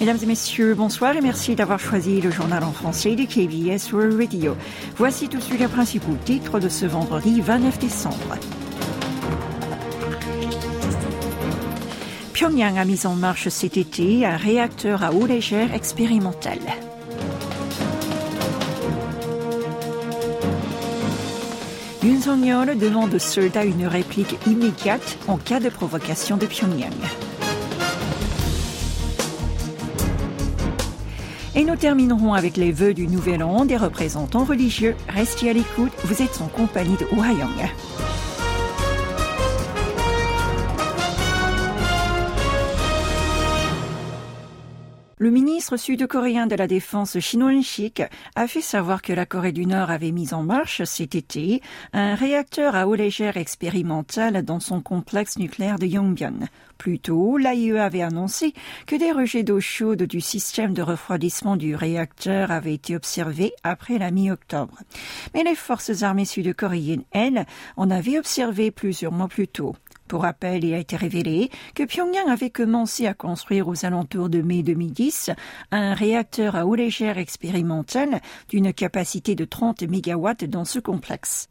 Mesdames et messieurs, bonsoir et merci d'avoir choisi le journal en français de KBS World Radio. Voici tout de suite les principaux titres de ce vendredi 29 décembre. Pyongyang a mis en marche cet été un réacteur à eau légère expérimental. Yun demande aux soldats une réplique immédiate en cas de provocation de Pyongyang. Et nous terminerons avec les vœux du Nouvel An des représentants religieux. Restez à l'écoute, vous êtes en compagnie de Oh Le ministre sud-coréen de la Défense Shin Won-sik a fait savoir que la Corée du Nord avait mis en marche cet été un réacteur à eau légère expérimental dans son complexe nucléaire de Yongbyon. Plus tôt, l'AIE avait annoncé que des rejets d'eau chaude du système de refroidissement du réacteur avaient été observés après la mi-octobre. Mais les forces armées sud-coréennes, elles, en avaient observé plusieurs mois plus tôt. Pour rappel, il a été révélé que Pyongyang avait commencé à construire aux alentours de mai 2010 un réacteur à eau légère expérimental d'une capacité de 30 MW dans ce complexe.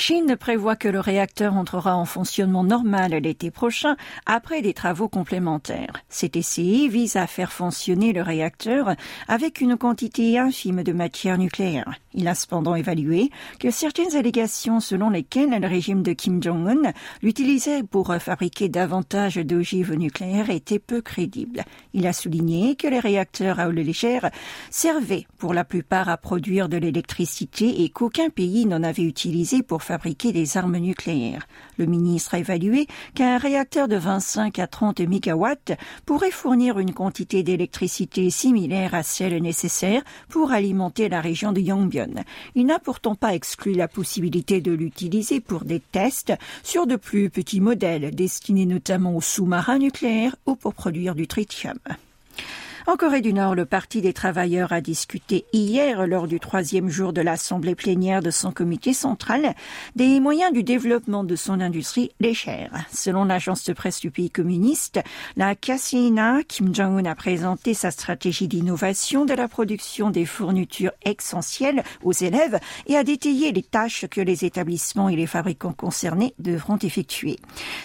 Chine prévoit que le réacteur entrera en fonctionnement normal l'été prochain après des travaux complémentaires. Cet essai vise à faire fonctionner le réacteur avec une quantité infime de matière nucléaire. Il a cependant évalué que certaines allégations selon lesquelles le régime de Kim Jong-un l'utilisait pour fabriquer davantage d'ogives nucléaires étaient peu crédibles. Il a souligné que les réacteurs à eau légère servaient pour la plupart à produire de l'électricité et qu'aucun pays n'en avait utilisé pour fabriquer des armes nucléaires. Le ministre a évalué qu'un réacteur de 25 à 30 mégawatts pourrait fournir une quantité d'électricité similaire à celle nécessaire pour alimenter la région de Yongbyon. Il n'a pourtant pas exclu la possibilité de l'utiliser pour des tests sur de plus petits modèles destinés notamment aux sous-marins nucléaires ou pour produire du tritium. En Corée du Nord, le Parti des travailleurs a discuté hier, lors du troisième jour de l'Assemblée plénière de son comité central, des moyens du développement de son industrie légère. Selon l'agence de presse du pays communiste, la KCNA, Kim Jong-un a présenté sa stratégie d'innovation de la production des fournitures essentielles aux élèves et a détaillé les tâches que les établissements et les fabricants concernés devront effectuer.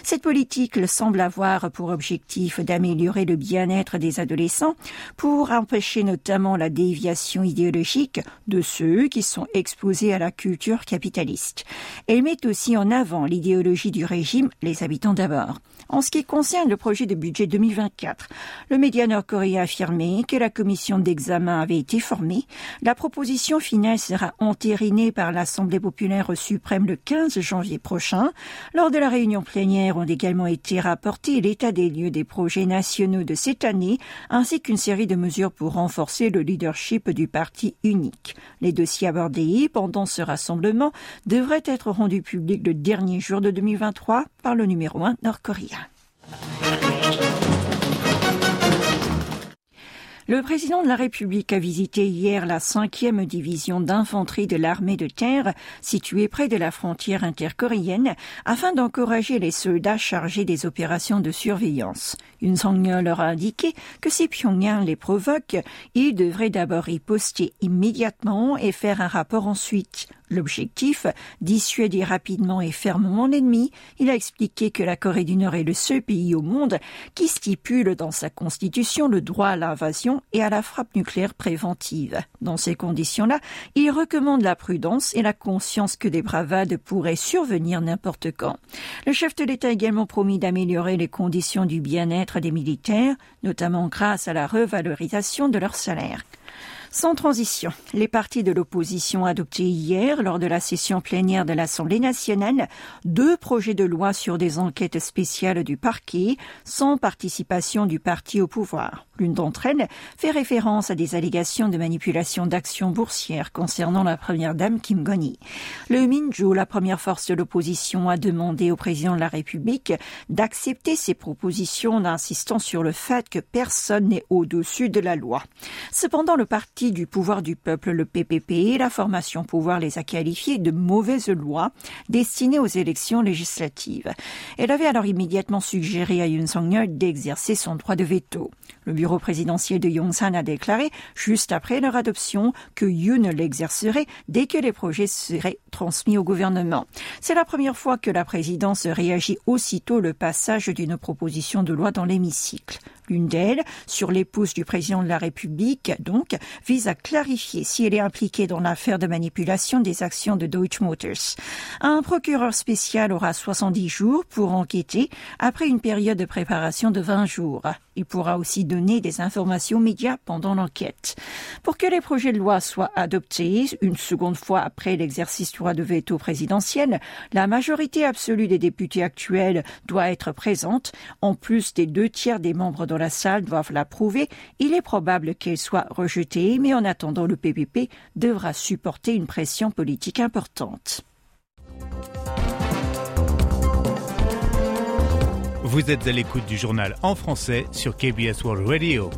Cette politique semble avoir pour objectif d'améliorer le bien-être des adolescents pour empêcher notamment la déviation idéologique de ceux qui sont exposés à la culture capitaliste. Elle met aussi en avant l'idéologie du régime, les habitants d'abord. En ce qui concerne le projet de budget 2024, le média nord-coréen a affirmé que la commission d'examen avait été formée. La proposition finale sera entérinée par l'Assemblée populaire suprême le 15 janvier prochain. Lors de la réunion plénière ont également été rapportés l'état des lieux des projets nationaux de cette année ainsi qu'une série de mesures pour renforcer le leadership du parti unique. Les dossiers abordés pendant ce rassemblement devraient être rendus publics le dernier jour de 2023 par le numéro 1 nord-coréen. Le président de la République a visité hier la cinquième division d'infanterie de l'armée de terre située près de la frontière intercoréenne afin d'encourager les soldats chargés des opérations de surveillance. Une Song leur a indiqué que si Pyongyang les provoque, ils devraient d'abord y poster immédiatement et faire un rapport ensuite. L'objectif, dissuader rapidement et fermement l'ennemi, il a expliqué que la Corée du Nord est le seul pays au monde qui stipule dans sa constitution le droit à l'invasion et à la frappe nucléaire préventive. Dans ces conditions-là, il recommande la prudence et la conscience que des bravades pourraient survenir n'importe quand. Le chef de l'État a également promis d'améliorer les conditions du bien-être des militaires, notamment grâce à la revalorisation de leur salaire. Sans transition, les partis de l'opposition ont adopté hier, lors de la session plénière de l'Assemblée nationale, deux projets de loi sur des enquêtes spéciales du parquet, sans participation du parti au pouvoir. L'une d'entre elles fait référence à des allégations de manipulation d'actions boursières concernant la première dame Kim Goni. Le Minju, la première force de l'opposition, a demandé au président de la République d'accepter ces propositions en insistant sur le fait que personne n'est au-dessus de la loi. Cependant, le parti du pouvoir du peuple, le PPP, la formation pouvoir les a qualifiés de mauvaises lois destinées aux élections législatives. Elle avait alors immédiatement suggéré à Yoon Song-yeol d'exercer son droit de veto. Le bureau présidentiel de Yongsan a déclaré, juste après leur adoption, que Yoon l'exercerait dès que les projets seraient transmis au gouvernement. C'est la première fois que la présidence réagit aussitôt le passage d'une proposition de loi dans l'hémicycle. L'une d'elles, sur l'épouse du président de la République, donc, vise à clarifier si elle est impliquée dans l'affaire de manipulation des actions de Deutsche Motors. Un procureur spécial aura 70 jours pour enquêter après une période de préparation de 20 jours. Il pourra aussi donner des informations médias pendant l'enquête. Pour que les projets de loi soient adoptés une seconde fois après l'exercice du droit de veto présidentiel, la majorité absolue des députés actuels doit être présente. En plus des deux tiers des membres de la salle doivent l'approuver, il est probable qu'elle soit rejetée, mais en attendant, le PPP devra supporter une pression politique importante. Vous êtes à l'écoute du journal en français sur KBS World Radio.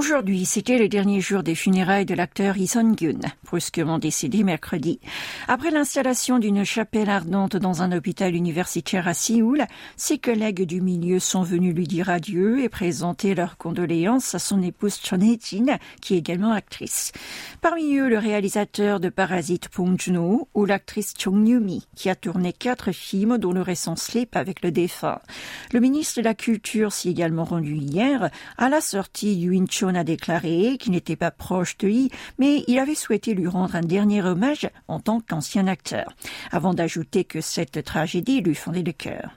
Aujourd'hui, c'était le dernier jour des funérailles de l'acteur Lee Sun-gyun, brusquement décédé mercredi. Après l'installation d'une chapelle ardente dans un hôpital universitaire à Séoul, ses collègues du milieu sont venus lui dire adieu et présenter leurs condoléances à son épouse Chon Hye-jin, qui est également actrice. Parmi eux, le réalisateur de Parasite Bong Joon-ho ou l'actrice Chung Yoo-mi, qui a tourné quatre films dont le récent Sleep avec le défunt. Le ministre de la Culture s'y est également rendu hier à la sortie Yuin A déclaré qu'il n'était pas proche de Yi, mais il avait souhaité lui rendre un dernier hommage en tant qu'ancien acteur, avant d'ajouter que cette tragédie lui fondait le cœur.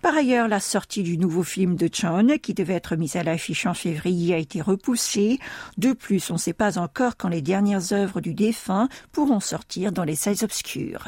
Par ailleurs, la sortie du nouveau film de Chon, qui devait être mise à l'affiche en février, a été repoussée. De plus, on ne sait pas encore quand les dernières œuvres du défunt pourront sortir dans les salles obscures.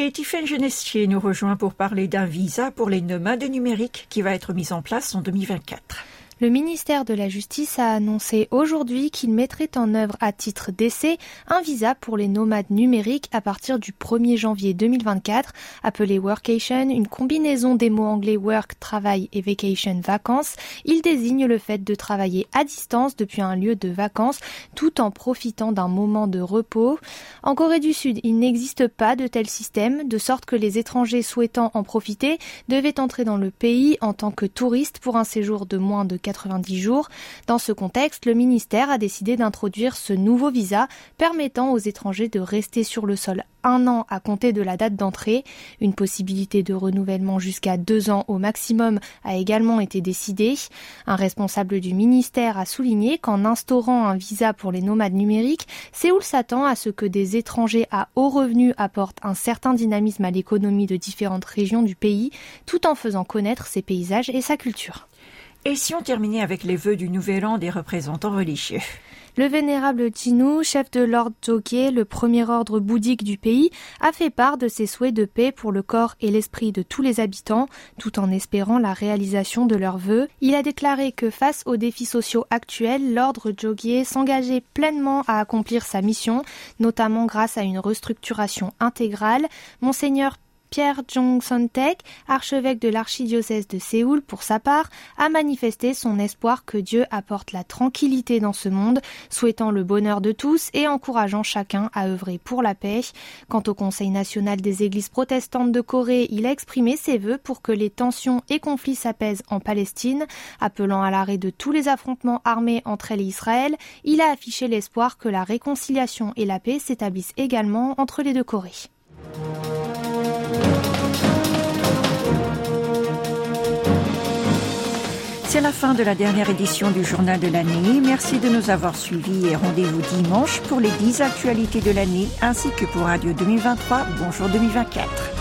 Et Tiffaine Genestier nous rejoint pour parler d'un visa pour les nomades numériques qui va être mis en place en 2024. Le ministère de la Justice a annoncé aujourd'hui qu'il mettrait en œuvre à titre d'essai un visa pour les nomades numériques à partir du 1er janvier 2024, appelé Workation, une combinaison des mots anglais work, travail et vacation, vacances. Il désigne le fait de travailler à distance depuis un lieu de vacances tout en profitant d'un moment de repos. En Corée du Sud, il n'existe pas de tel système, de sorte que les étrangers souhaitant en profiter devaient entrer dans le pays en tant que touristes pour un séjour de moins de 90 jours. Dans ce contexte, le ministère a décidé d'introduire ce nouveau visa permettant aux étrangers de rester sur le sol un an à compter de la date d'entrée. Une possibilité de renouvellement jusqu'à deux ans au maximum a également été décidée. Un responsable du ministère a souligné qu'en instaurant un visa pour les nomades numériques, Séoul s'attend à ce que des étrangers à haut revenu apportent un certain dynamisme à l'économie de différentes régions du pays, tout en faisant connaître ses paysages et sa culture. Et si on terminait avec les vœux du Nouvel An des représentants religieux? Le vénérable Tinu, chef de l'ordre Jogye, le premier ordre bouddhique du pays, a fait part de ses souhaits de paix pour le corps et l'esprit de tous les habitants, tout en espérant la réalisation de leurs vœux. Il a déclaré que face aux défis sociaux actuels, l'ordre Jogye s'engageait pleinement à accomplir sa mission, notamment grâce à une restructuration intégrale. Monseigneur Pierre Jong Son-tek, archevêque de l'archidiocèse de Séoul, pour sa part, a manifesté son espoir que Dieu apporte la tranquillité dans ce monde, souhaitant le bonheur de tous et encourageant chacun à œuvrer pour la paix. Quant au Conseil national des églises protestantes de Corée, il a exprimé ses vœux pour que les tensions et conflits s'apaisent en Palestine, appelant à l'arrêt de tous les affrontements armés entre elle et Israël. Il a affiché l'espoir que la réconciliation et la paix s'établissent également entre les deux Corées. C'est la fin de la dernière édition du journal de l'année. Merci de nous avoir suivis et rendez-vous dimanche pour les 10 actualités de l'année ainsi que pour Radio 2023. Bonjour 2024.